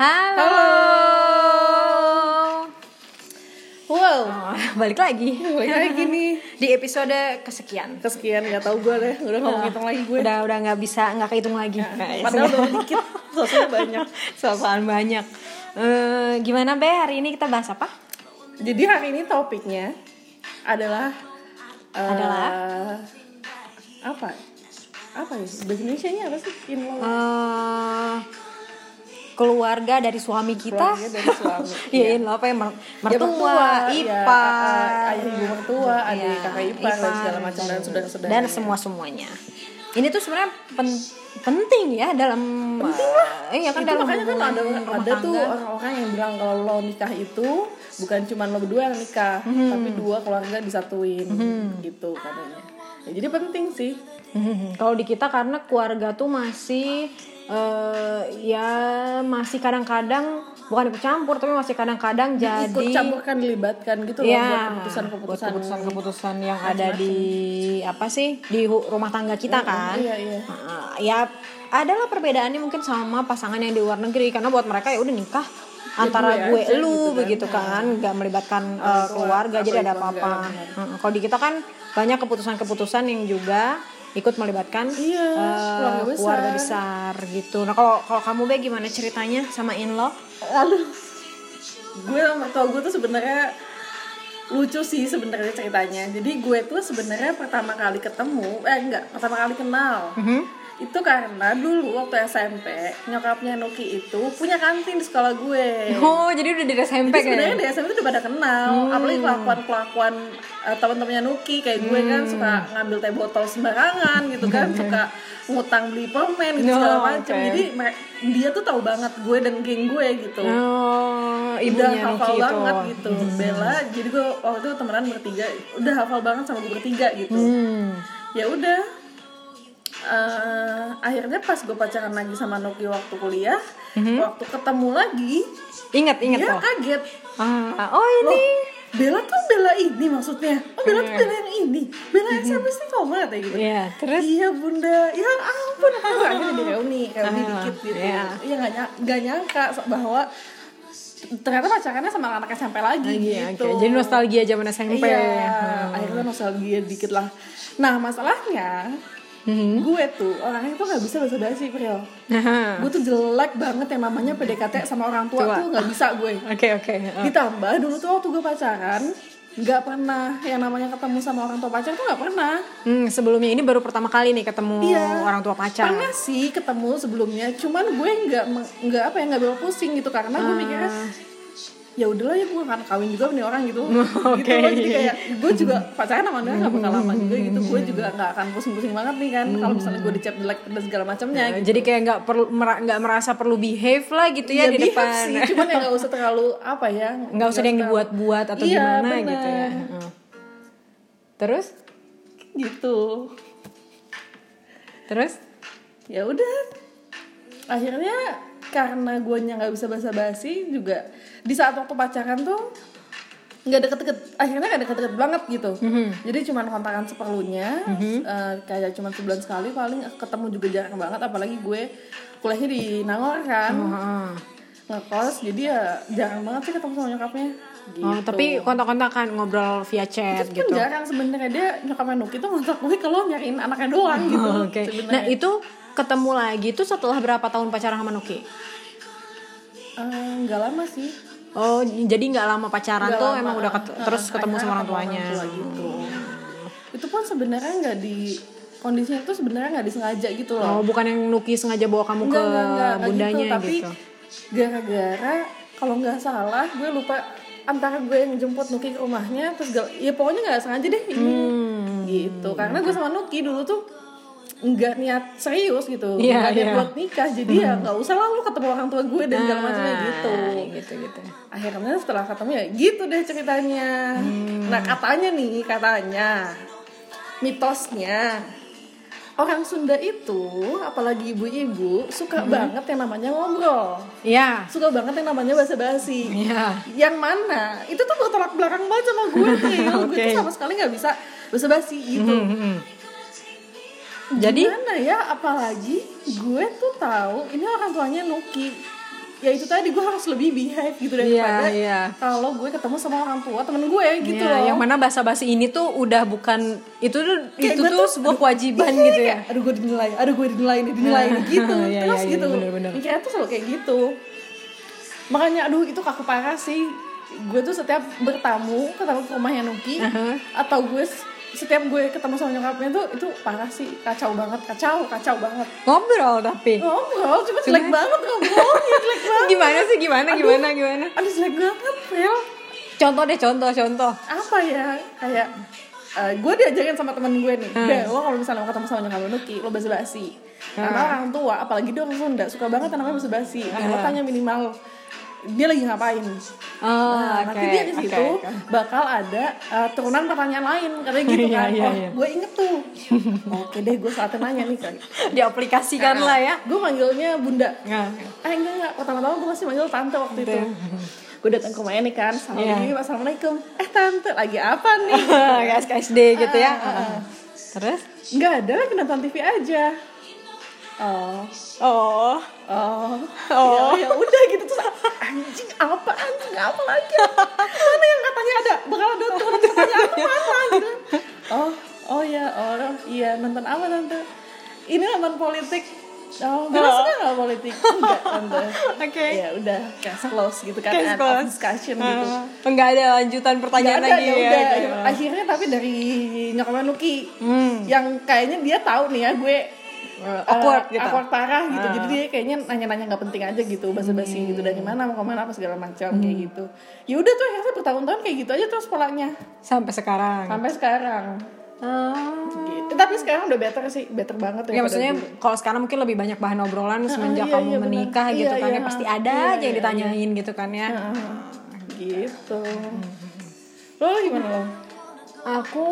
Halo. Halo. Wow. Oh, balik lagi. Balik lagi nih. Di episode kesekian. Kesekian nggak tahu gue deh, udah nggak mau ngitung lagi gue. Udah udah nggak bisa nggak kehitung lagi. Nah, Padahal udah dikit, soalnya banyak. Soal banyak. Eh, gimana Be hari ini kita bahas apa? Jadi hari ini topiknya adalah eh, Adalah? apa? Apa ya? Bahasa Indonesia-nya apa sih? In law. Eh, keluarga dari suami kita. Keluarga dari suami. Iya, law apa ya? Mer- Ya, Mertua, ya, ipar, eh, ayah ibu mertua, adik Iya, kakak ipar, dan segala macam dan saudara-saudara. dan semua semuanya. Ini tuh sebenarnya pen- penting ya dalam Penting lah. eh, iya kan itu dalam makanya kan ada ada tuh orang-orang yang bilang kalau lo nikah itu bukan cuma lo berdua yang nikah tapi dua keluarga disatuin gitu katanya ya, jadi penting sih. Hmm, Kalau di kita karena keluarga tuh masih eh, ya masih kadang-kadang bukan ikut campur tapi masih kadang-kadang jadi ikut campurkan dilibatkan gitu loh ya buat keputusan-keputusan keputusan-keputusan yang ada di apa sih di rumah tangga kita kan. iya iya. Nah, ya adalah perbedaannya mungkin sama pasangan yang di luar negeri. Karena buat mereka ya udah nikah antara gue gue, aja lu gitu kan. begitu kan. Nggak melibatkan eh, keluarga jadi ada apa-apa. Hmm, kalau di kita kan banyak keputusan-keputusan yang juga ikut melibatkan Iya, eh, keluarga besar. keluarga besar gitu. Nah kalau kalau kamu be gimana ceritanya sama in law lalu gue sama mertua gue tuh sebenarnya lucu sih sebenarnya ceritanya. Jadi gue tuh sebenarnya pertama kali ketemu eh enggak pertama kali kenal itu karena dulu waktu SMP nyokapnya Nuki itu punya kantin di sekolah gue oh jadi udah dari SMP Jadi sebenarnya di SMP tuh udah pada kenal, apalagi kelakuan-kelakuan uh, teman-temannya Nuki kayak gue kan suka ngambil teh botol sembarangan gitu kan, suka ngutang beli permen gitu segala Oh, macam. oke. Jadi dia tuh tahu banget gue dan geng gue gitu. oh udah ibunya hafal Nuki itu banget gitu. Bella, jadi gue waktu itu temenan bertiga, udah hafal banget sama gue bertiga gitu. hmm. Ya udah. Eh, akhirnya pas gue pacaran lagi sama Nuki waktu kuliah, waktu ketemu lagi, ingat ingat dia kaget. Ah, oh ini. Loh, Bella tuh Bella ini maksudnya. Oh Bella tuh Iya. Bella yang ini. Bella yang siapa sih? Kamu kayak gitu? Iya, terus? Iya bunda. Ya ampun Aku akhirnya di reuni Reuni Ah, dikit gitu. iya. Iya gak, ny- gak nyangka bahwa Ternyata pacarannya sama anak SMP lagi Iya, gitu. Jadi nostalgia zaman SMP. Iya Hmm. Akhirnya nostalgia dikit lah. Nah masalahnya Hmm. Gue tuh orangnya tuh gak bisa bahasa basi Pril Gue tuh jelek banget yang namanya PDKT sama orang tua Tua. tuh gak bisa gue Oke oke. Oh. ditambah dulu tuh waktu gue pacaran nggak pernah yang namanya ketemu sama orang tua pacar tuh nggak pernah Hmm, sebelumnya ini baru pertama kali nih ketemu Iya. orang tua pacar. pernah sih ketemu sebelumnya cuman gue nggak nggak apa ya nggak bawa pusing gitu karena gue mikirnya ya udahlah ya gue akan kawin juga nih orang gitu. Oke. gitu loh jadi kayak gue juga pacaran sama dia nggak bakal lama juga gitu. Gue juga nggak akan pusing-pusing banget nih kan kalau misalnya gue dicap jelek dan segala macamnya Nah, Jadi kayak nggak perlu nggak merasa perlu behave lah gitu ya, Iya, di behave depan. sih cuman ya nggak usah terlalu apa ya Nggak usah yang dibuat-buat atau Iya, gimana bener. gitu ya. Terus? Gitu. Terus? Ya udah. Akhirnya karena gue nggak bisa basa-basi juga di saat waktu pacaran tuh nggak deket-deket akhirnya nggak deket-deket banget gitu jadi cuman kontakan seperlunya eh, kayak cuman sebulan sekali paling ketemu juga jarang banget apalagi gue kuliahnya di Nangor kan Heeh. ngekos jadi ya jarang banget sih ketemu sama nyokapnya gitu. Oh, tapi kontak-kontakan ngobrol via chat itu gitu. kan jarang sebenarnya dia nyokapnya Nuki tuh ngontak gue kalau nyariin anaknya doang gitu Oh, sebenarnya. Nah, itu ketemu lagi tuh setelah berapa tahun pacaran sama Nuki? Eh, nggak lama sih Oh, jadi nggak lama pacaran Nggak tuh lama. emang udah ket- Heeh, terus ketemu sama orang tuanya. tua gitu. Itu pun sebenarnya nggak di kondisinya tuh sebenarnya nggak disengaja gitu loh. Oh, bukan yang Nuki sengaja bawa kamu ke Enggak, enggak, enggak, enggak bundanya gitu, tapi gitu. gara-gara kalau nggak salah gue lupa antara gue yang jemput Nuki ke rumahnya terus gal- ya pokoknya nggak sengaja deh ini Hmm. gitu karena gue sama Nuki dulu tuh nggak niat serius gitu Iya, nggak niat iya. buat nikah jadi ya nggak usah lah lu ketemu orang tua gue dan segala macamnya gitu Ah, gitu gitu. akhirnya setelah ketemu ya gitu deh ceritanya nah katanya nih katanya mitosnya orang Sunda itu apalagi ibu-ibu suka banget yang namanya ngobrol Iya. suka banget yang namanya basa-basi Iya. yang mana itu tuh bertolak belakang banget sama gue Pril gue Oke. tuh sama sekali nggak bisa basa-basi gitu Hmm. Jadi gimana ya apalagi gue tuh tahu ini orang tuanya Nuki ya itu tadi gue harus lebih behave gitu Iya, daripada iya. kalau gue ketemu sama orang tua temen gue gitu Iya, loh yang mana basa-basi ini tuh udah bukan itu tuh Kayak itu tuh tuh- sebuah kewajiban Iya, gitu ya. kayak, aduh gue dinilai aduh gue dinilai nih dinilai nih gitu Iya, terus iya, iya, gitu bener-bener. mikirnya tuh selalu kayak gitu makanya aduh itu kaku parah sih gue tuh setiap bertamu ketemu ke rumahnya Nuki Uh-huh. atau gue setiap gue ketemu sama nyokapnya tuh itu parah sih kacau banget kacau kacau banget Ngobrol tapi. ngobrol cuma jelek banget ngobrolnya jelek banget Gimana sih gimana gimana gimana? aduh jelek banget Fel Contoh deh contoh contoh. apa ya kayak eh, gue diajarin sama temen gue nih Hmm. Bel, lo kalau misalnya mau ketemu sama nyokap lo Nuki lo basa-basi Hmm. karena orang tua apalagi dia orang Sunda suka banget namanya basa-basi lo tanya minimal dia lagi ngapain. Oh, Nah, oke. nanti dia di situ oke. bakal ada uh, turunan pertanyaan lain katanya gitu Iya, kan iya, oh iya. gue inget tuh oke deh gue saatnya nanya nih kan Diaplikasikan lah ya. gue manggilnya bunda Nah. eh enggak enggak pertama-tama gue masih manggil tante waktu itu gue datang ke rumahnya nih kan Iya. ini assalamualaikum eh tante lagi apa nih Kayak SKSD gitu ya. Terus? nggak ada lagi nonton TV aja oh Oh. oh Oh. ya, ya udah gitu terus anjing apa anjing apa lagi mana yang katanya ada bakal ada turunan pertanyaan apa mana gitu oh oh ya oh iya nonton apa tante ini nonton politik Oh, Bella suka nggak politik? Enggak, tante. Oke. Ya udah, case close gitu kan, Case close. discussion gitu. Ah, Enggak ada lanjutan pertanyaan ada, lagi ya ya. udah. gitu. Akhirnya tapi dari nyokapnya Nuki, Hmm. yang kayaknya dia tahu nih ya gue Uh, awkward gitu. awkward parah gitu Ah. jadi dia kayaknya nanya-nanya nggak penting aja gitu basa-basi gitu dari mana mau ke mana apa segala macam kayak Hmm. gitu ya udah tuh akhirnya bertahun-tahun kayak gitu aja terus polanya Sampai sekarang. sampai sekarang gitu. tapi sekarang udah better sih better banget Ya maksudnya kalau sekarang mungkin lebih banyak bahan obrolan semenjak iya, kamu iya, menikah gitu Iya, kan ya iya. pasti ada Iya, aja yang iya, ditanyain gitu kan ya. Ah, gitu lo gimana lo Aku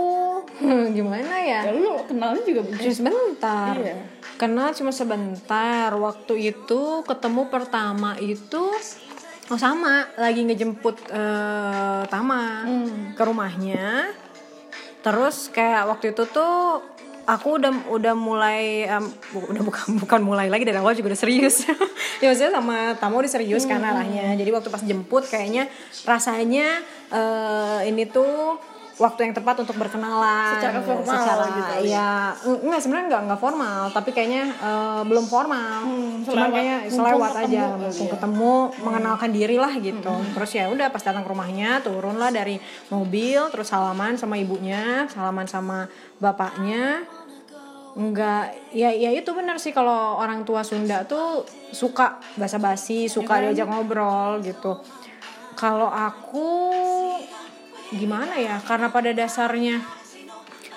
gimana ya? ya lu kenalnya juga Cuma sebentar. Iya. Kenal cuma sebentar. Waktu itu ketemu pertama itu oh sama lagi ngejemput eh, Tama Hmm. ke rumahnya. Terus kayak waktu itu tuh aku udah udah mulai bu- udah bukan bukan mulai lagi dari awal juga udah serius. ya maksudnya sama Tama udah serius kan Hmm. arahnya. Jadi waktu pas jemput kayaknya rasanya eh, ini tuh waktu yang tepat untuk berkenalan. Secara formal secara gitu. ya eng- enggak sebenarnya enggak enggak formal tapi kayaknya eh, belum formal. Hmm, cuma kayaknya selewat ketemu aja kali mumpung ya. ketemu mengenalkan diri lah gitu. Terus ya udah pas datang ke rumahnya turun lah dari mobil terus salaman sama ibunya salaman sama bapaknya. Enggak ya ya itu benar sih kalau orang tua Sunda tuh suka basa-basi suka diajak ngobrol gitu. Kalau aku gimana ya? Karena pada dasarnya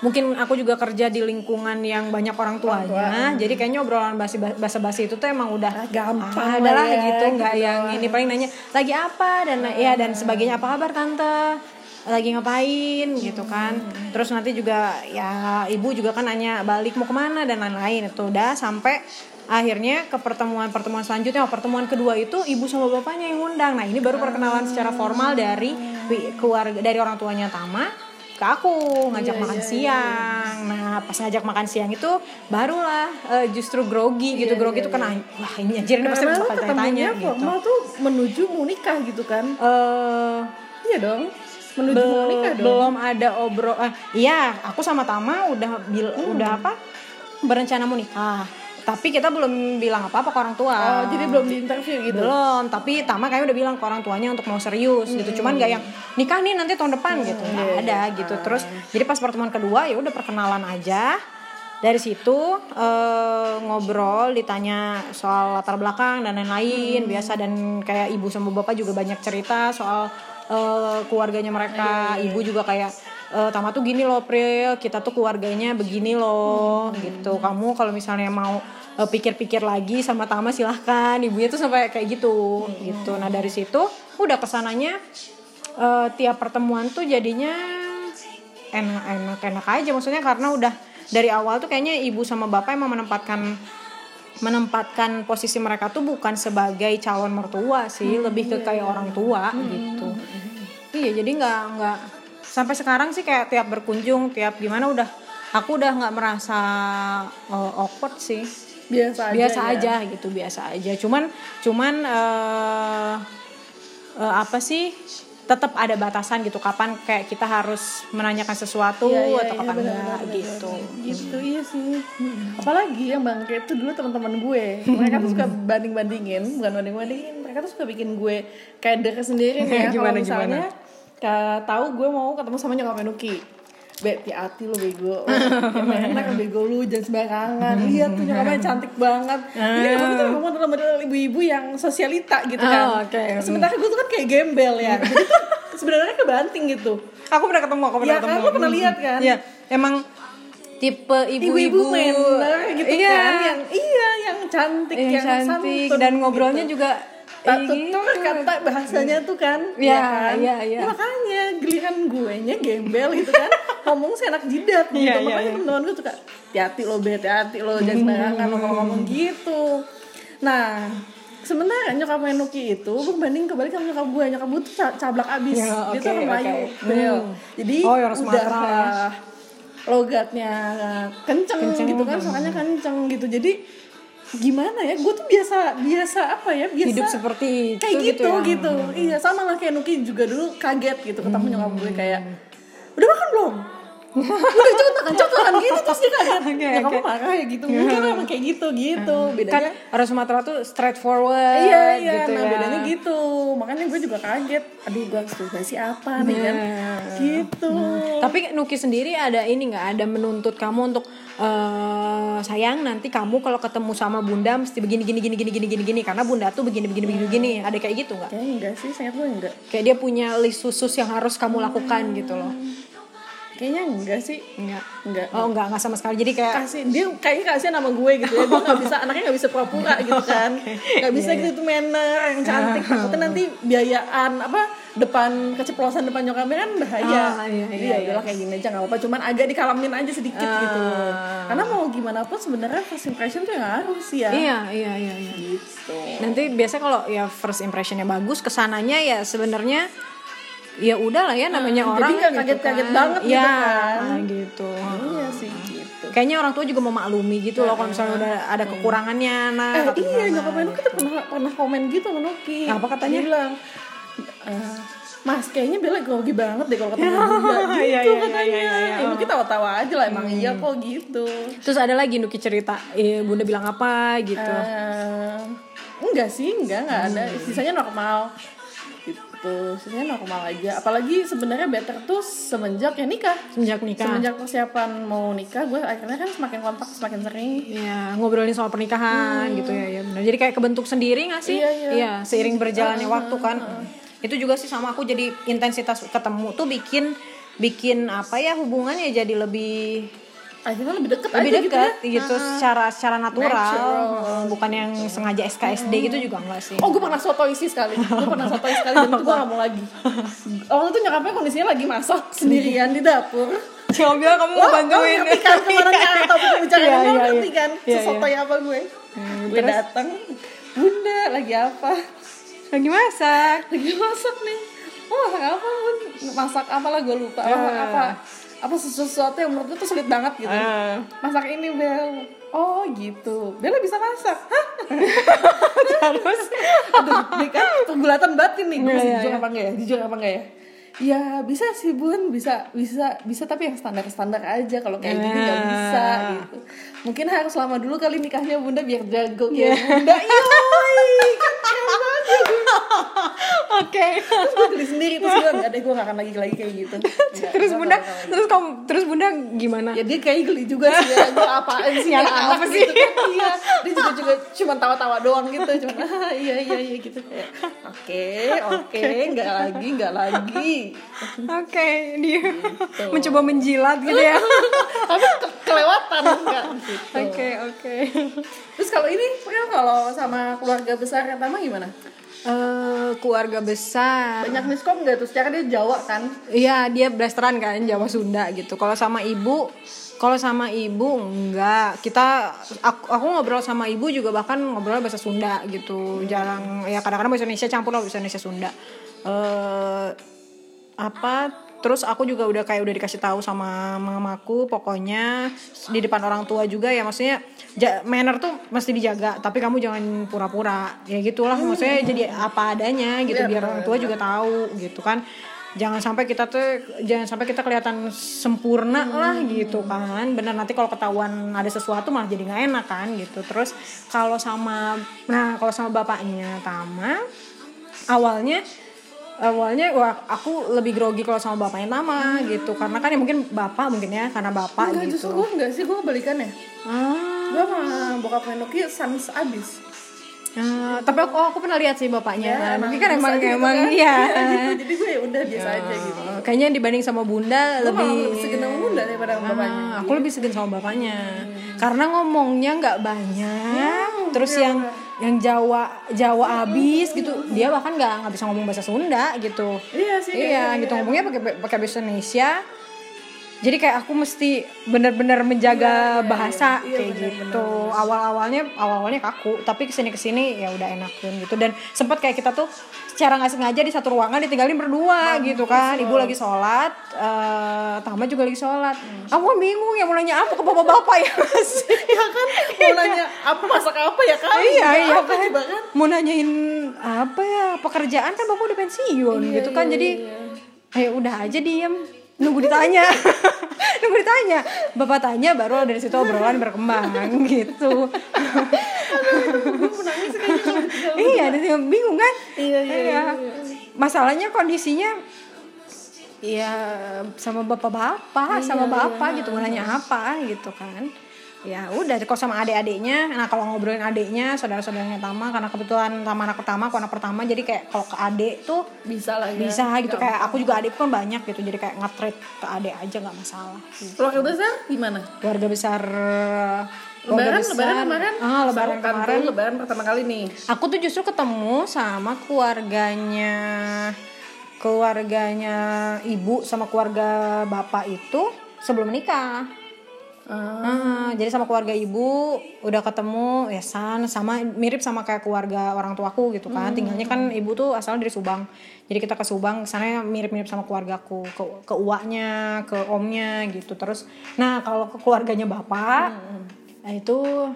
mungkin aku juga kerja di lingkungan yang banyak orang tuanya. Jadi kayaknya obrolan basi basa basi itu tuh emang udah gampang adalah lah ya, gitu nggak gitu yang ini paling nanya lagi apa? Dan ya dan sebagainya apa kabar tante? Lagi ngapain? Gitu kan. Terus nanti juga ya ibu juga kan nanya balik mau ke mana? Dan lain-lain. Itu udah sampai akhirnya ke pertemuan-pertemuan selanjutnya oh, pertemuan kedua itu ibu sama bapaknya yang ngundang. Nah ini baru perkenalan secara formal dari keluarga dari orang tuanya Tama ke aku ngajak makan siang. Nah pas ngajak makan siang itu barulah eh, justru grogi gitu. Grogi itu kena wah ini anjir ini pasti bakal ketemunya tanya gitu. Formal tuh menuju mau nikah gitu kan? Eh iya dong menuju mau nikah dong. belum ada obrol eh, iya aku sama Tama udah bil Hmm. udah apa berencana mau nikah tapi kita belum bilang apa apa ke orang tua. Oh jadi belum di interview gitu? Belum tapi Tama kayaknya udah bilang ke orang tuanya untuk mau serius Hmm. gitu cuman nggak yang nikah nih nanti tahun depan gitu. Nggak iya, ada gitu. Terus jadi pas pertemuan kedua ya udah perkenalan aja. Dari situ eh, ngobrol ditanya soal latar belakang dan lain-lain Hmm. biasa. Dan kayak ibu sama bapak juga banyak cerita soal eh, keluarganya mereka. Iya, ibu juga kayak eh, Tama tuh gini loh Pril kita tuh keluarganya begini loh Hmm. gitu. Kamu kalau misalnya mau eh, pikir-pikir lagi sama Tama silahkan. Ibunya tuh sampai kayak gitu Hmm. gitu. Nah dari situ udah ke sananya eh, tiap pertemuan tuh jadinya enak-enak enak aja. Maksudnya karena udah dari awal tuh kayaknya ibu sama bapak emang menempatkan menempatkan posisi mereka tuh bukan sebagai calon mertua sih. Lebih ke kayak orang tua gitu. iya jadi nggak nggak sampai sekarang sih kayak tiap berkunjung tiap gimana udah aku udah nggak merasa uh, awkward sih. Biasa aja biasa ya. aja gitu biasa aja. Cuman cuman eh eh, apa sih tetap ada batasan gitu kapan kayak kita harus menanyakan sesuatu Iya, iya, atau iya, kapan benar, enggak gitu. gitu iya sih. Apalagi yang bangke itu dulu teman-teman gue. Mereka tuh suka banding bandingin bukan banding bandingin mereka tuh suka bikin gue kayak deket sendiri ya kalau Gimana, misalnya ka- tahu gue mau ketemu sama nyokapnya Nuki Be, hati lo bego. Yang enak bego lu jangan sembarangan. Lihat tuh nyokapnya cantik banget. Ini gue tuh dalam model ibu-ibu yang sosialita gitu kan. Oh, oke. Sementara gue tuh kan kayak gembel ya. Jadi tuh sebenarnya kebanting gitu. Aku pernah ketemu aku pernah Iya kan, ketemu. lo pernah lihat kan? Iya, emang tipe ibu-ibu. Ibu-ibu manner gitu iya, kan yang iya yang cantik yang, yang, cantik santun dan ngobrolnya gitu. juga Tak eh, tutur gitu. kata bahasanya tuh kan Iya, ya kan iya, iya. Ya, makanya giliran gue nya gembel gitu kan ngomong seenak jidat gitu Iya, iya, makanya iya. teman-teman gue suka hati lo bet hati lo jangan sembarangan lo ngomong gitu nah sebenarnya nyokapnya Nuki itu berbanding kebalik sama nyokap gue nyokap gue tuh ca- cablak abis Ya, dia oke, tuh orang Melayu oke. bel Hmm. jadi Oh, orang udah ya. logatnya kenceng, Kenceng. gitu kan suaranya kenceng gitu jadi gimana ya? Gue tuh biasa biasa apa ya? Biasa hidup seperti itu kayak gitu ya. gitu, iya sama lah kayak Nuki juga dulu kaget gitu ketemu nyokap gue kayak udah makan belum udah contohan contohan gitu terus dia kaget Oke, ya kamu oke. marah ya gitu. Mungkin emang kayak gitu gitu. Kan bedanya orang Sumatera tuh straightforward iya iya. gitu nah ya. bedanya gitu. Makanya gue juga kaget. Aduh gue harus berbahasa apa nih kan? Iya. gitu. Tapi Nuki sendiri ada ini nggak? Ada menuntut kamu untuk eh sayang nanti kamu kalau ketemu sama bunda mesti begini gini gini gini gini gini gini. Karena bunda tuh begini begini begini begini. Ada kayak gitu nggak? kayaknya enggak sih saya gue enggak. Kayak dia punya list khusus yang harus kamu lakukan gitu loh. Kayaknya enggak sih. Enggak. enggak. Oh enggak enggak sama sekali. Jadi kayak kasih dia kayaknya kasihan sama gue gitu ya. Gue nggak bisa anaknya nggak bisa pura-pura gitu kan. Nggak bisa gitu tuh manner yang cantik. Takutnya nanti biayaan apa depan keceplosan depan nyokapnya kan bahaya. Ah, iya, iya, ya udahlah kayak gini aja nggak apa-apa. Cuman agak dikalamin aja sedikit gitu. Ah. karena mau gimana pun sebenarnya first impression tuh yang harus ya. Iya iya iya iya. gitu. Nanti biasa kalau ya first impressionnya bagus ke sananya ya sebenarnya ya udah lah ya namanya Ah, orang jadi nggak gitu kaget-kaget kan. banget gitu ya, kan. gitu. iya sih gitu Kayaknya orang tua juga memaklumi gitu loh kalau misalnya udah ada kekurangannya nah Eh, iya gimana. nyokap Nuki tuh pernah pernah komen gitu sama Nuki. Apa katanya? Dia bilang, "Eh, Mas kayaknya Bella grogi banget deh kalau ketemu Bunda gitu Iya, iya, iya, katanya. iya, iya, Ya, Nuki tawa-tawa aja lah emang iya kok gitu. Terus ada lagi Nuki cerita, eh, bunda bilang apa gitu. Eh, enggak sih, enggak enggak ada. Hmm. Sisanya normal. Gitu. Sisanya normal aja. Apalagi sebenarnya better tuh semenjak ya nikah. Semenjak nikah. Semenjak persiapan mau nikah, gue akhirnya kan semakin kontak, semakin sering. Ya, ngobrolin soal pernikahan gitu ya, ya benar. Jadi kayak kebentuk sendiri gak sih? Hmm. Iya, iya. seiring berjalannya waktu kan. Itu juga sih sama aku jadi intensitas ketemu tuh bikin bikin apa ya hubungannya jadi lebih Akhirnya lebih deket lebih aja gitu ya. dekat gitu, secara secara natural, Natural. Bukan yang sengaja SKSD gitu juga enggak sih. Oh gue pernah soto isi sekali Gue pernah soto sekali dan itu gue gak mau lagi Waktu itu nyokapnya kondisinya lagi masak sendirian di dapur Coba bilang kamu mau bantuin. ngerti kan kemarin kan topik bicara Iya, ini iya, ngerti iya. kan Iya, Sesoto iya. apa gue Gue datang Bunda lagi apa Lagi masak. Lagi masak nih Oh masak apa Masak apa lah gue lupa Apa Ah. apa apa sesuatu yang menurut gue tuh sulit banget gitu Ah. masak ini Bel oh gitu Bella bisa masak Hah? Terus Aduh, ini kan penggulatan batin nih. Gue Iya, mesti iya, jujur iya. apa enggak ya? Jujur apa enggak ya? Ya bisa sih bun, bisa bisa bisa tapi yang standar standar aja kalau kayak gini nggak bisa Ah. gitu. Mungkin harus lama dulu kali nikahnya bunda biar jago Iya. ya bunda. Yoi, kan keren banget. Oke. Terus gue geli sendiri terus gue nggak deh gue gak akan lagi lagi kayak gitu. Nggak, terus bunda terus kamu terus bunda gimana? Ya dia kayak geli juga sih ya, gue apaan sih Yang anak apa apa sih? gitu kan Iya, dia juga juga cuma tawa-tawa doang gitu Cuma ah, iya iya iya gitu. Oke, oke, nggak lagi, nggak lagi. Oke dia Gitu. mencoba menjilat gitu ya. Tapi ke- kelewatan enggak gitu. Oke oke. Terus kalau ini, kalau sama keluarga besar Tama gimana? Eh, keluarga besar Banyak miskom nggak tuh? Secara dia Jawa kan? Iya dia blasteran kan Jawa Sunda gitu. Kalau sama ibu, kalau sama ibu enggak. Kita aku, aku ngobrol sama ibu juga bahkan ngobrol bahasa Sunda gitu. Jarang ya kadang-kadang bahasa Indonesia campur lah bahasa Indonesia Sunda. Eh apa terus aku juga udah kayak udah dikasih tahu sama mamaku pokoknya di depan orang tua juga ya maksudnya ja, manner tuh mesti dijaga tapi kamu jangan pura-pura. Ya gitulah maksudnya jadi apa adanya gitu Iya, biar orang tua juga tahu gitu kan. Jangan sampai kita tuh jangan sampai kita kelihatan sempurna lah gitu kan. Bener nanti kalau ketahuan ada sesuatu malah jadi nggak enak kan gitu. Terus kalau sama nah kalau sama bapaknya Tama awalnya awalnya wah aku lebih grogi kalau sama bapaknya Tama gitu. Karena kan ya mungkin bapak mungkin ya karena bapak Enggak, gitu. justru gue enggak sih, gue kebalikannya. Ah, Gue sama bokap Noki sans abis. Ah, tapi aku oh, aku pernah lihat sih bapaknya. Mungkin kan emang gitu emang kan. iya. Gitu. Jadi gue ya udah biasa aja gitu. Oh, kayaknya dibanding sama bunda Gue lebih lebih segenap bunda daripada sama bapaknya. Ah, aku lebih segan sama bapaknya. Karena ngomongnya nggak banyak terus yang yang Jawa Jawa abis gitu. Dia bahkan nggak nggak bisa ngomong bahasa Sunda gitu. Iya sih. Iya gitu. Ngomongnya pakai pakai bahasa Indonesia jadi kayak aku mesti benar-benar menjaga bahasa iya, kayak gitu. awal-awalnya awal-awalnya kaku tapi ke sini ke sini ya udah enakin gitu. Dan sempat kayak kita tuh secara nggak sengaja di satu ruangan ditinggalin berdua gitu kan. ibu lagi sholat eh Tama juga lagi sholat. Aku kan bingung ya mau nanya apa ke bapak-bapak ya Mas? ya kan? Mau nanya apa masak apa ya kan iya iya apa kan. coba kan? Mau nanyain apa ya pekerjaan kan bapak udah pensiun gitu kan. jadi ayo udah aja diem nunggu ditanya. Nunggu ditanya. Bapak tanya baru dari situ obrolan berkembang gitu. Iya bingung kan? Iya, iya, masalahnya kondisinya ya sama bapak-bapak sama bapak gitu mau nanya apa gitu kan ya udah kalau sama adik-adiknya. Nah kalau ngobrolin adiknya saudara-saudaranya Tama karena kebetulan Tama anak pertama aku anak pertama jadi kayak kalau ke adik tuh bisa lah ya. bisa gitu. Kayak aku juga adikku kan banyak gitu jadi kayak nge-treat ke adik aja nggak masalah. Gitu. keluarga besar gimana? Keluarga besar lebaran besar. lebaran kemarin? Ah lebaran Sama kan kemarin. tuh, lebaran pertama kali nih. Aku tuh justru ketemu sama keluarganya keluarganya ibu sama keluarga bapak itu sebelum menikah Ah, jadi sama keluarga ibu udah ketemu ya san sama mirip sama kayak keluarga orang tuaku gitu kan. Tinggalnya kan ibu tuh asalnya dari Subang. Jadi kita ke Subang sana mirip-mirip sama keluargaku. Ke ke uaknya ke omnya gitu. Terus nah kalau ke keluarganya bapak nah itu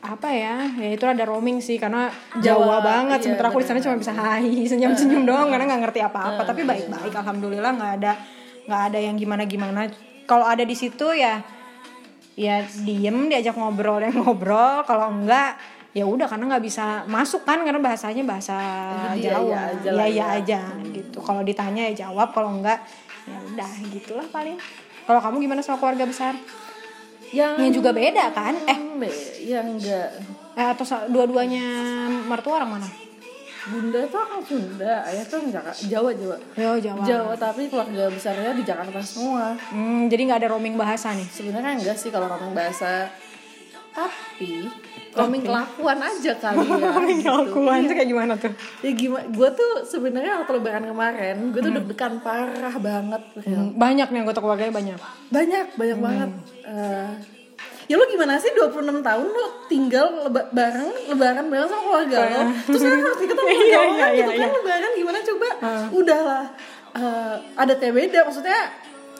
apa ya? Ya itu ada roaming sih karena Jawa, Jawa, banget. Iya, sementara aku di sana cuma bisa hai senyum senyum doang karena nggak ngerti apa-apa. Tapi baik-baik alhamdulillah nggak ada nggak ada yang gimana gimana kalau ada di situ ya ya diem diajak ngobrol yang ngobrol. Kalau enggak ya udah karena nggak bisa masuk kan karena bahasanya bahasa Jadi iya, Jawa. iya aja ya lah ya ya. aja gitu. Kalau ditanya ya jawab. Kalau enggak ya udah gitulah paling. Kalau kamu gimana sama keluarga besar? Yang yang juga beda kan? Eh. yang enggak. Eh, atau dua-duanya mertua orang mana bunda tuh orang Sunda ayah tuh orang Jaka- Jawa Jawa. Yo Jawa. Jawa tapi keluarga besarnya di Jakarta semua. Hmm, jadi nggak ada roaming bahasa nih? Sebenarnya enggak sih kalau roaming bahasa. Tapi roaming kelakuan aja kali ya roaming gitu. kelakuan tuh kayak gimana tuh? Ya gimana gue tuh sebenarnya waktu lebaran kemarin gue tuh deg-degan parah banget. Hmm, banyak nih anggota keluarganya banyak? Banyak banyak banget. Eh, ya lu gimana sih 26 tahun lu tinggal leba- bareng lebaran bareng sama keluarga lo terus sekarang harus ketemu Iya, iya, iya, gitu iya, kan lebaran gimana coba? Udahlah eh, adatnya beda maksudnya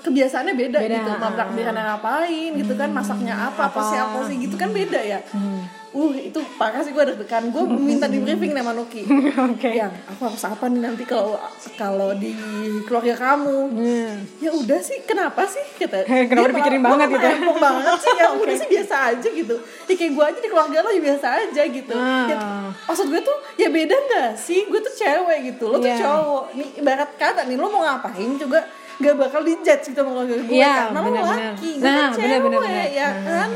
kebiasaannya beda, Beda, gitu. Mau takbirannya ngapain gitu kan masaknya apa apa sih apa sih gitu kan beda ya. Uh itu parah sih gue deg-degan gue minta di briefing sama Nuki. Oke. Yang aku harus apa nih nanti kalau kalau di keluarga kamu? Hmm. ya udah sih kenapa sih? Kata Kenapa Dia dipikirin banget gitu ya? banget sih. Ya udah sih biasa aja gitu. Ya kayak gue aja di keluarga lo ya biasa aja gitu. Ah. ya, maksud gue tuh ya beda nggak sih? Gue tuh cewek gitu lo tuh Iya. cowok. Nih ibarat kata nih lo mau ngapain juga gak bakal dijudge gitu sama keluarga gue Iya, karena lo benar-benar. laki gue Nah, kan cewek benar-benar, benar. ya kan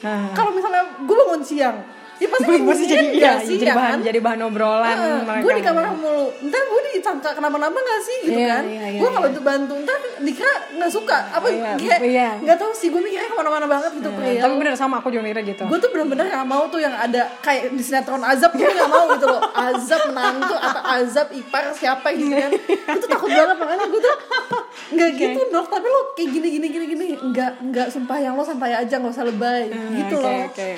Nah. kalau misalnya gue bangun siang ya pasti Pasti ngomongin jadi nggak iya, sih jadi ya bahan kan? jadi bahan obrolan mereka. gue di kamar mulu ntar gue disangka kenapa-napa gak sih gitu Iya, kan iya, iya, gue kalau iya. bantu ntar dikira nggak suka apa Iya, kayak iya. nggak tahu sih gue mikirnya ke mana-mana banget gitu Nah, Priel. tapi bener sama aku juga mikirnya gitu gue tuh bener-bener gak mau tuh yang ada kayak di sinetron azab gue gak mau gitu loh azab menantu atau azab ipar siapa gitu kan gue tuh takut banget makanya gue tuh nggak gitu dok. Tapi lo kayak gini gini gini gini. Nggak nggak sumpah yang lo santai aja nggak usah lebay. Gitu oke, loh. oke.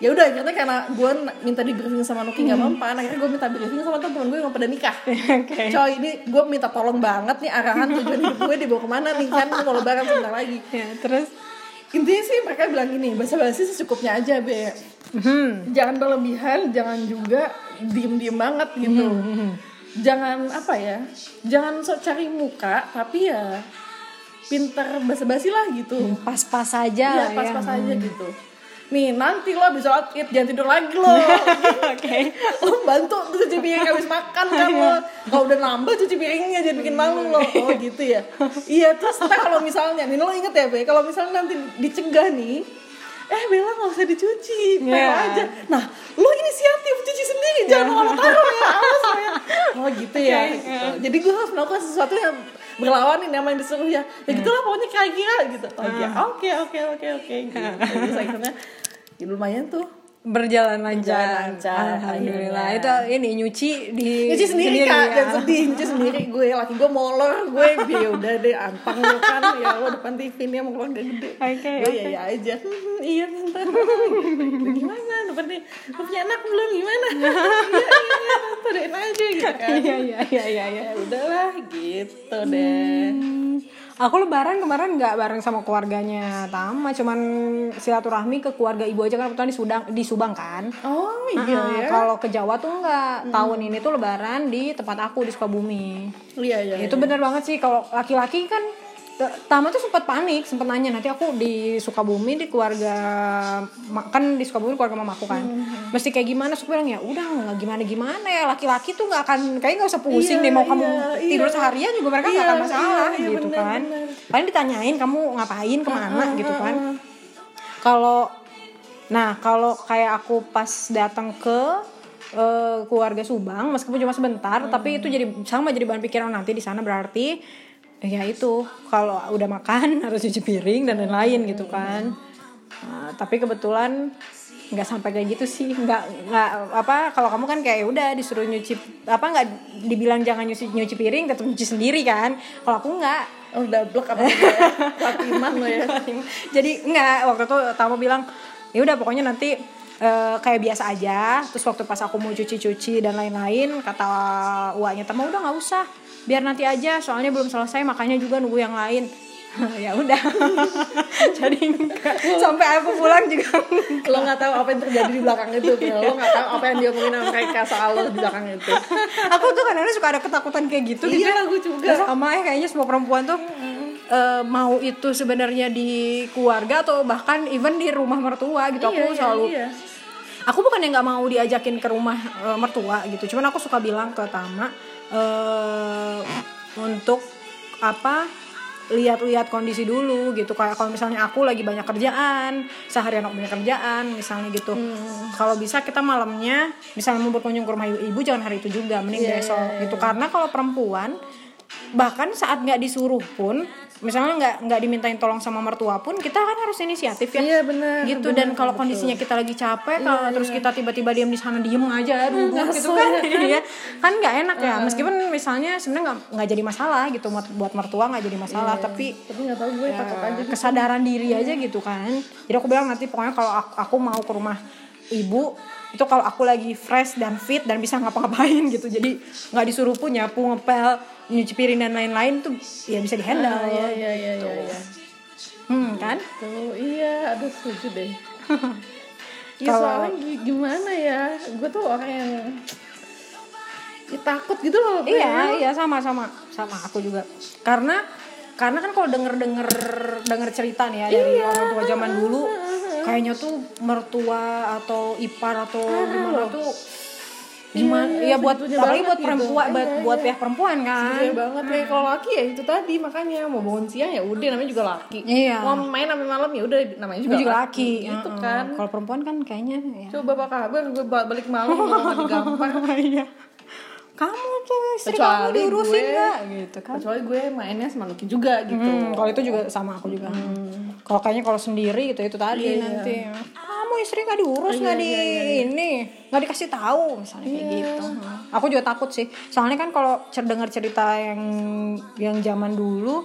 ya udah akhirnya karena gue minta di briefing sama Nuki nggak mempan akhirnya gue minta briefing sama temen gue yang pada nikah. Oke. coy ini gue minta tolong banget nih arahan tujuan hidup gue dibawa ke mana nih? Kan mau lebaran sebentar lagi. Ya, terus? Intinya sih mereka bilang gini bahasa basi secukupnya aja be. Hmm, jangan berlebihan jangan juga diem diem banget gitu jangan apa ya jangan sok cari muka tapi ya pinter basa basi lah gitu. Pas-pas aja Iya lah pas-pas ya. aja gitu. Nih nanti lo habis sholat id jangan tidur lagi lo. Oke. lo bantu cuci piring habis makan kan lo kalau udah nambah cuci piringnya jangan bikin malu lo. Oh gitu ya. Iya terus ntar kalau misalnya nih lo inget ya be kalau misalnya nanti dicegah nih eh Bella nggak usah dicuci Iya. aja. Nah lo inisiatif cuci sendiri jangan mau lo taruh ya awas ya. Oh gitu ya. Oke, gitu. jadi gue harus melakukan sesuatu yang berlawan nih sama yang disuruh ya. Ya gitulah pokoknya kayak kira gitu. Oh ya oke oke oke oke gitu. Terus akhirnya ya lumayan tuh berjalan lancar. Lancar, Alhamdulillah. akhirnya. Itu ini nyuci di nyuci sendiri, kak. ya. sedih nyuci sendiri. Gue laki gue molor gue ya udah deh antang lo kan. Ya lo depan TV nih sama keluarga gede. Oke, gue ya ya aja. "Hmm, iya tante gimana? Depan nih lo punya anak belum? Gimana? Iya iya iya. Tante aja gitu kan. Iya iya iya iya. iya. ya udahlah gitu deh. Hmm, Aku lebaran kemarin nggak bareng sama keluarganya Tama, cuman silaturahmi ke keluarga ibu aja kan kebetulan di Sudang di Subang kan. oh iya Ah, ya Kalau ke Jawa tuh nggak. Tahun ini tuh lebaran di tempat aku di Sukabumi. iya iya itu bener banget sih kalau laki-laki kan Tama tuh sempat panik, sempat nanya nanti aku di Sukabumi di keluarga kan di Sukabumi keluarga mamaku kan, mesti kayak gimana? Aku bilang ya udah nggak gimana gimana ya laki-laki tuh nggak akan kayak nggak usah pusing Iya, deh mau kamu iya, tidur iya. seharian juga mereka nggak Iya, akan masalah iya, iya, gitu bener, kan. bener. Paling ditanyain kamu ngapain ke mana gitu kan. Kalau nah kalau kayak aku pas datang ke eh, keluarga Subang meskipun cuma sebentar tapi itu jadi sama jadi bahan pikiran nanti di sana berarti ya itu kalau udah makan harus cuci piring dan lain-lain gitu kan. Nah, tapi kebetulan nggak sampai kayak gitu sih. Nggak nggak apa kalau kamu kan kayak "Ya udah disuruh nyuci apa nggak dibilang jangan nyuci nyuci piring tetap nyuci sendiri kan. Kalau aku nggak. Oh udah blok apa gitu ya? Lo ya? Jadi enggak waktu itu tamu bilang ya udah pokoknya nanti eh, kayak biasa aja. Terus waktu pas aku mau cuci-cuci dan lain-lain kata uaknya tamu udah nggak usah biar nanti aja soalnya belum selesai makanya juga nunggu yang lain. Ya udah. Jadi enggak. Sampai aku pulang juga lo nggak tahu apa yang terjadi di belakang itu lo nggak tahu apa yang diomongin sama mereka soal lo di belakang itu. Aku tuh kadang-kadang suka ada ketakutan kayak gitu gitu iya ya. gue juga. Sama ya kayaknya semua perempuan tuh eh, mau itu sebenarnya di keluarga atau bahkan even di rumah mertua gitu. Aku Iya, iya, selalu iya. aku bukan yang nggak mau diajakin ke rumah eh, mertua gitu. Cuman aku suka bilang ke Tama eh untuk apa lihat-lihat kondisi dulu gitu. Kayak kalau misalnya aku lagi banyak kerjaan seharian aku banyak kerjaan misalnya gitu. Hmm. kalau bisa kita malamnya misalnya mau berkunjung ke rumah ibu, jangan hari itu juga mending Iya, besok iya, gitu. karena kalau perempuan bahkan saat nggak disuruh pun misalnya nggak nggak dimintain tolong sama mertua pun kita kan harus inisiatif ya Iya, benar, gitu benar, dan kalau betul. kondisinya kita lagi capek kalau Iya, terus iya. kita tiba-tiba diam di sana diem aja nggak gitu kan kan? ya kan nggak enak ya meskipun misalnya sebenarnya nggak nggak jadi masalah gitu buat buat mertua nggak jadi masalah tapi tapi nggak tahu gue takut aja gitu. kesadaran diri aja gitu kan jadi aku bilang nanti pokoknya kalau aku, aku mau ke rumah ibu itu kalau aku lagi fresh dan fit dan bisa ngapa-ngapain gitu. Jadi nggak disuruh pun nyapu ngepel nyuci piring dan lain-lain tuh ya bisa dihandle Ah, iya iya iya iya iya. Hmm kan? Tuh iya aduh setuju deh. Iya Kalau- soalnya gimana ya? Gue tuh orang yang ya, takut gitu loh. Iya, iya sama sama sama aku juga. Karena karena kan kalau denger denger denger cerita nih ya dari Iya. orang tua zaman dulu, kayaknya tuh mertua atau ipar atau gimana tuh gimana Iya, ya buat apalagi buat gitu. perempuan buat Iya, buat iya. pihak perempuan kan. Iya banget kayak kalau laki ya itu tadi makanya mau bangun siang ya udah namanya juga laki. Iya. Mau main sampai malam ya udah namanya juga, Juga, laki, Gitu Heeh. kan. Kalau perempuan kan kayaknya ya. Coba apa kabar gue ba- balik malam digampar. Iya. Kamu tuh istri kamu Kecuali diurusin gue- nggak gitu kan? Kecuali gue mainnya sama Nuki juga gitu. Hmm, kalau itu juga sama aku juga. Kalau kayaknya kalau sendiri gitu itu tadi Iya, iya. nanti. Kamu istri nggak diurus nggak di ini nggak dikasih tahu misalnya kayak Iya. gitu. Hmm. Aku juga takut sih. Soalnya kan kalau cer- dengar cerita yang yang zaman dulu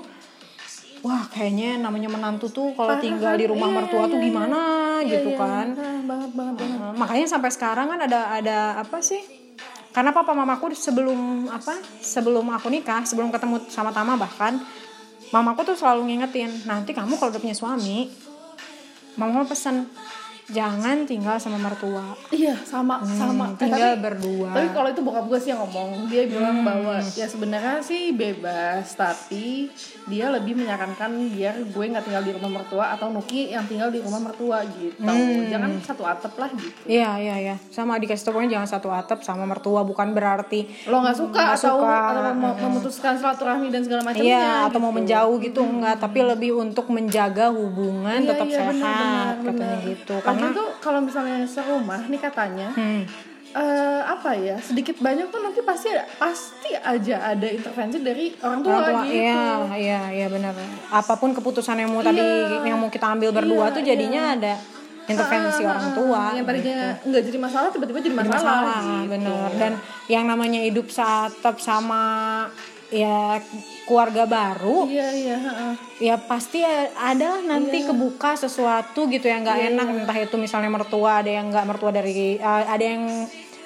wah kayaknya namanya menantu tuh kalau tinggal di rumah mertua tuh gimana gitu kan Nah, banget banget banget makanya sampai sekarang kan ada ada apa sih karena papa mamaku sebelum apa sebelum aku nikah sebelum ketemu sama Tama bahkan mamaku tuh selalu ngingetin nanti kamu kalau udah punya suami mama pesen jangan tinggal sama mertua Iya sama sama. Eh, tinggal tapi, berdua tapi kalau itu bokap gue sih yang ngomong dia bilang Hmm. bahwa ya sebenarnya sih bebas tapi dia lebih menyarankan biar gue nggak tinggal di rumah mertua atau Nuki yang tinggal di rumah mertua gitu. Hmm. Jangan satu atap lah gitu. Iya iya iya sama dikasih tau pokoknya jangan satu atap sama mertua bukan berarti Lo nggak suka Nggak atau suka. atau mau memutuskan silaturahmi dan segala macamnya. Iya atau mau gitu. menjauh gitu enggak tapi lebih untuk menjaga hubungan Iya, tetap iya, sehat benar, benar, katanya benar. gitu karena tuh kalau misalnya serumah nih katanya hmm, eh apa ya sedikit banyak tuh nanti pasti pasti aja ada intervensi dari orang tua, orang tua gitu. iya iya iya benar apa pun keputusan yang mau tadi Iya. yang mau kita ambil berdua Iya, tuh jadinya ada intervensi Ah, ah, orang ah. tua yang tadinya nggak jadi masalah tiba-tiba jadi Jadi masalah, masalah gitu. bener dan yang namanya hidup satap sama ya keluarga baru iya iya heeh. ya pasti ada lah nanti Iya. kebuka sesuatu gitu yang nggak enak entah itu misalnya mertua ada yang nggak mertua dari eh, ada yang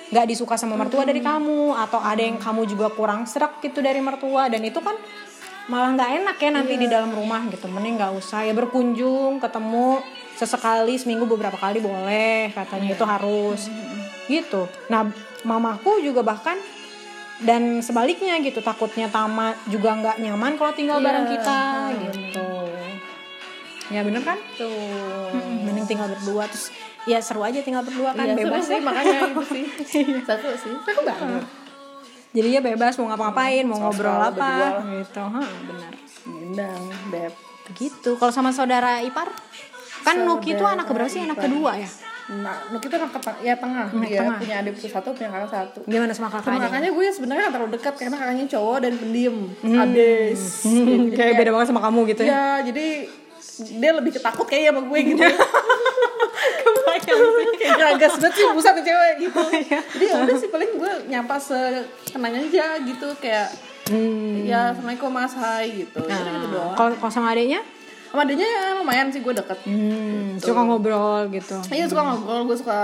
nggak disuka sama mertua dari kamu atau ada yang kamu juga kurang serak gitu dari mertua dan itu kan malah nggak enak ya nanti di dalam rumah gitu mending nggak usah. Ya berkunjung ketemu sesekali seminggu beberapa kali boleh katanya itu harus gitu. Nah mamaku juga bahkan dan sebaliknya gitu takutnya Tama juga nggak nyaman kalau tinggal Iya, bareng kita hmm, gitu. Ya bener kan? Tuh Mm, mending tinggal berdua terus ya seru aja tinggal berdua kan Iya, bebas sih ya. makanya itu sih. Satu sih. Seru banget. Jadinya bebas mau ngapa-ngapain mau ngobrol Ngobrol apa berdua. gitu. Ha benar. Gendang beb. Begitu kalau sama saudara ipar? Kan Nuki itu anak keberapa sih? Anak kedua ya nah tuh anak ketang- ya tengah. Anak dia tengah. punya adik satu punya kakak satu. Gimana sama sama kakaknya kakaknya gue sebenarnya gak terlalu dekat karena kakaknya cowok dan pendiam. Abis Hmm, kayak beda banget sama kamu gitu ya? Ya jadi dia lebih ketakut kayaknya sama gue gitu. Kebayang kayak geragas banget sih pusat nih cewek gitu. Iya. jadi ya udah sih paling gue nyapa sekenanya aja gitu kayak Hmm. ya assalamualaikum mas. Hai gitu. Nah, gitu doang. Kalau kalau sama adiknya sama adanya ya lumayan sih gue deket hmm, suka ngobrol gitu Iya suka ngobrol, gue suka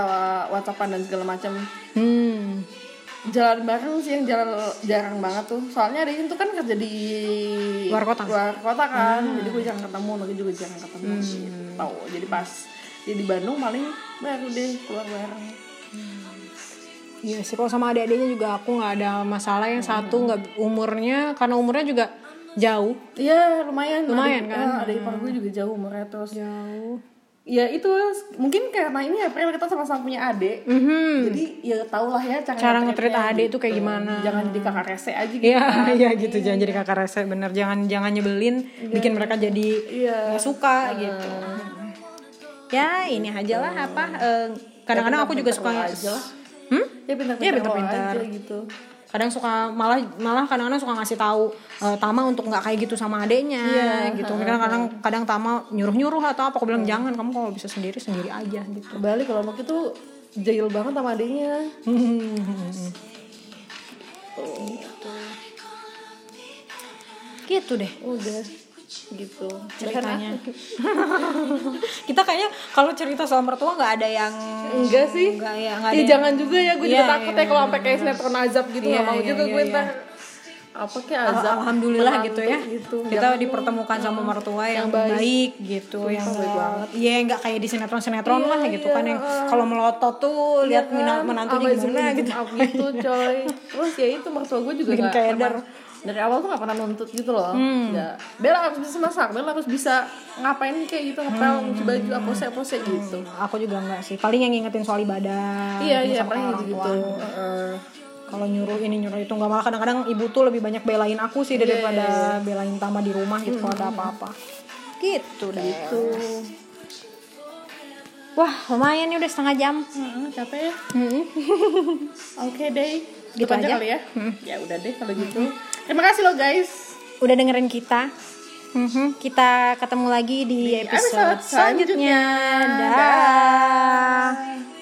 whatsappan dan segala macam. hmm. Jalan bareng sih yang jalan jarang banget tuh. Soalnya ada itu kan kerja di Luar kota? Hmm. Luar kota kan, jadi gue jarang ketemu, lagi juga jarang ketemu. Gitu. Jadi pas dia di Bandung paling baru deh keluar bareng. Iya sih kalau sama adik-adiknya juga aku nggak ada masalah yang satu nggak umurnya karena umurnya juga jauh Iya lumayan. Lumayan Adik- kan? eh, Ada ipar gue juga jauh umurnya terus. jauh Ya itu mungkin karena ini April kita sama-sama punya adik. Mhm. Jadi ya tau lah ya cara, Cara nge-treat adik tuh kayak gimana. Jangan jadi kakak rese aja gitu. Iya, kan. iya gitu jangan jadi kakak rese bener jangan jangan nyebelin bikin mereka jadi Iya. nggak suka gitu. Ya ini aja lah apa eh, kadang-kadang aku juga suka aja lah. Hmm? Ya pintar-pintar Iya, aja gitu. Kadang suka malah malah kadang-kadang suka ngasih tahu eh, Tama untuk nggak kayak gitu sama adeknya Iya, gitu. kadang kadang kadang Tama nyuruh nyuruh atau apa aku bilang jangan kamu kalau bisa sendiri sendiri aja gitu. Kembali kalau Noki tuh jahil banget sama adiknya. gitu deh. Udah gitu. ceritanya kita kayaknya kalau cerita soal mertua nggak ada yang Enggak sih. nggak ya nggak ada Iya yang- jangan juga ya, gue Iya, juga takut iya, ya kalau sampai kayak sinetron azab gitu Iya, nggak mau iya, juga iya, gue iya. ntar apa kayak azab Alhamdulillah gitu ya gitu. kita Jangan dipertemukan sama mertua yang, yang baik. baik. gitu Sumpah, yang baik banget. Iya nggak kayak di sinetron sinetron Iya, lah gitu iya, kan yang kalau melotot tuh lihat Iya kan? menantunya gimana gitu up gitu coy terus ya itu mertua gue juga nggak keder. Dari awal tuh gak pernah nuntut gitu loh. Hmm. ya Bella harus bisa masak Bella harus bisa ngapain kayak gitu ngepel Hmm. baju apa sih apa sih gitu. Aku juga nggak sih. Paling yang ngingetin soal ibadah iya iya paling gitu Heeh. kalau nyuruh ini nyuruh itu nggak malah. Kadang-kadang ibu tuh lebih banyak belain aku sih daripada belain Tama di rumah gitu kalau ada apa-apa. Gitu deh. Gitu. Wah lumayan nih udah setengah jam. Heeh, capek ya? Mm-mm. oke deh Gitu gitu aja aja. kali ya ya udah deh kalau gitu terima kasih loh guys udah dengerin kita Mhm, kita ketemu lagi di, Di episode, episode selanjutnya. selanjutnya. Dah. Dah.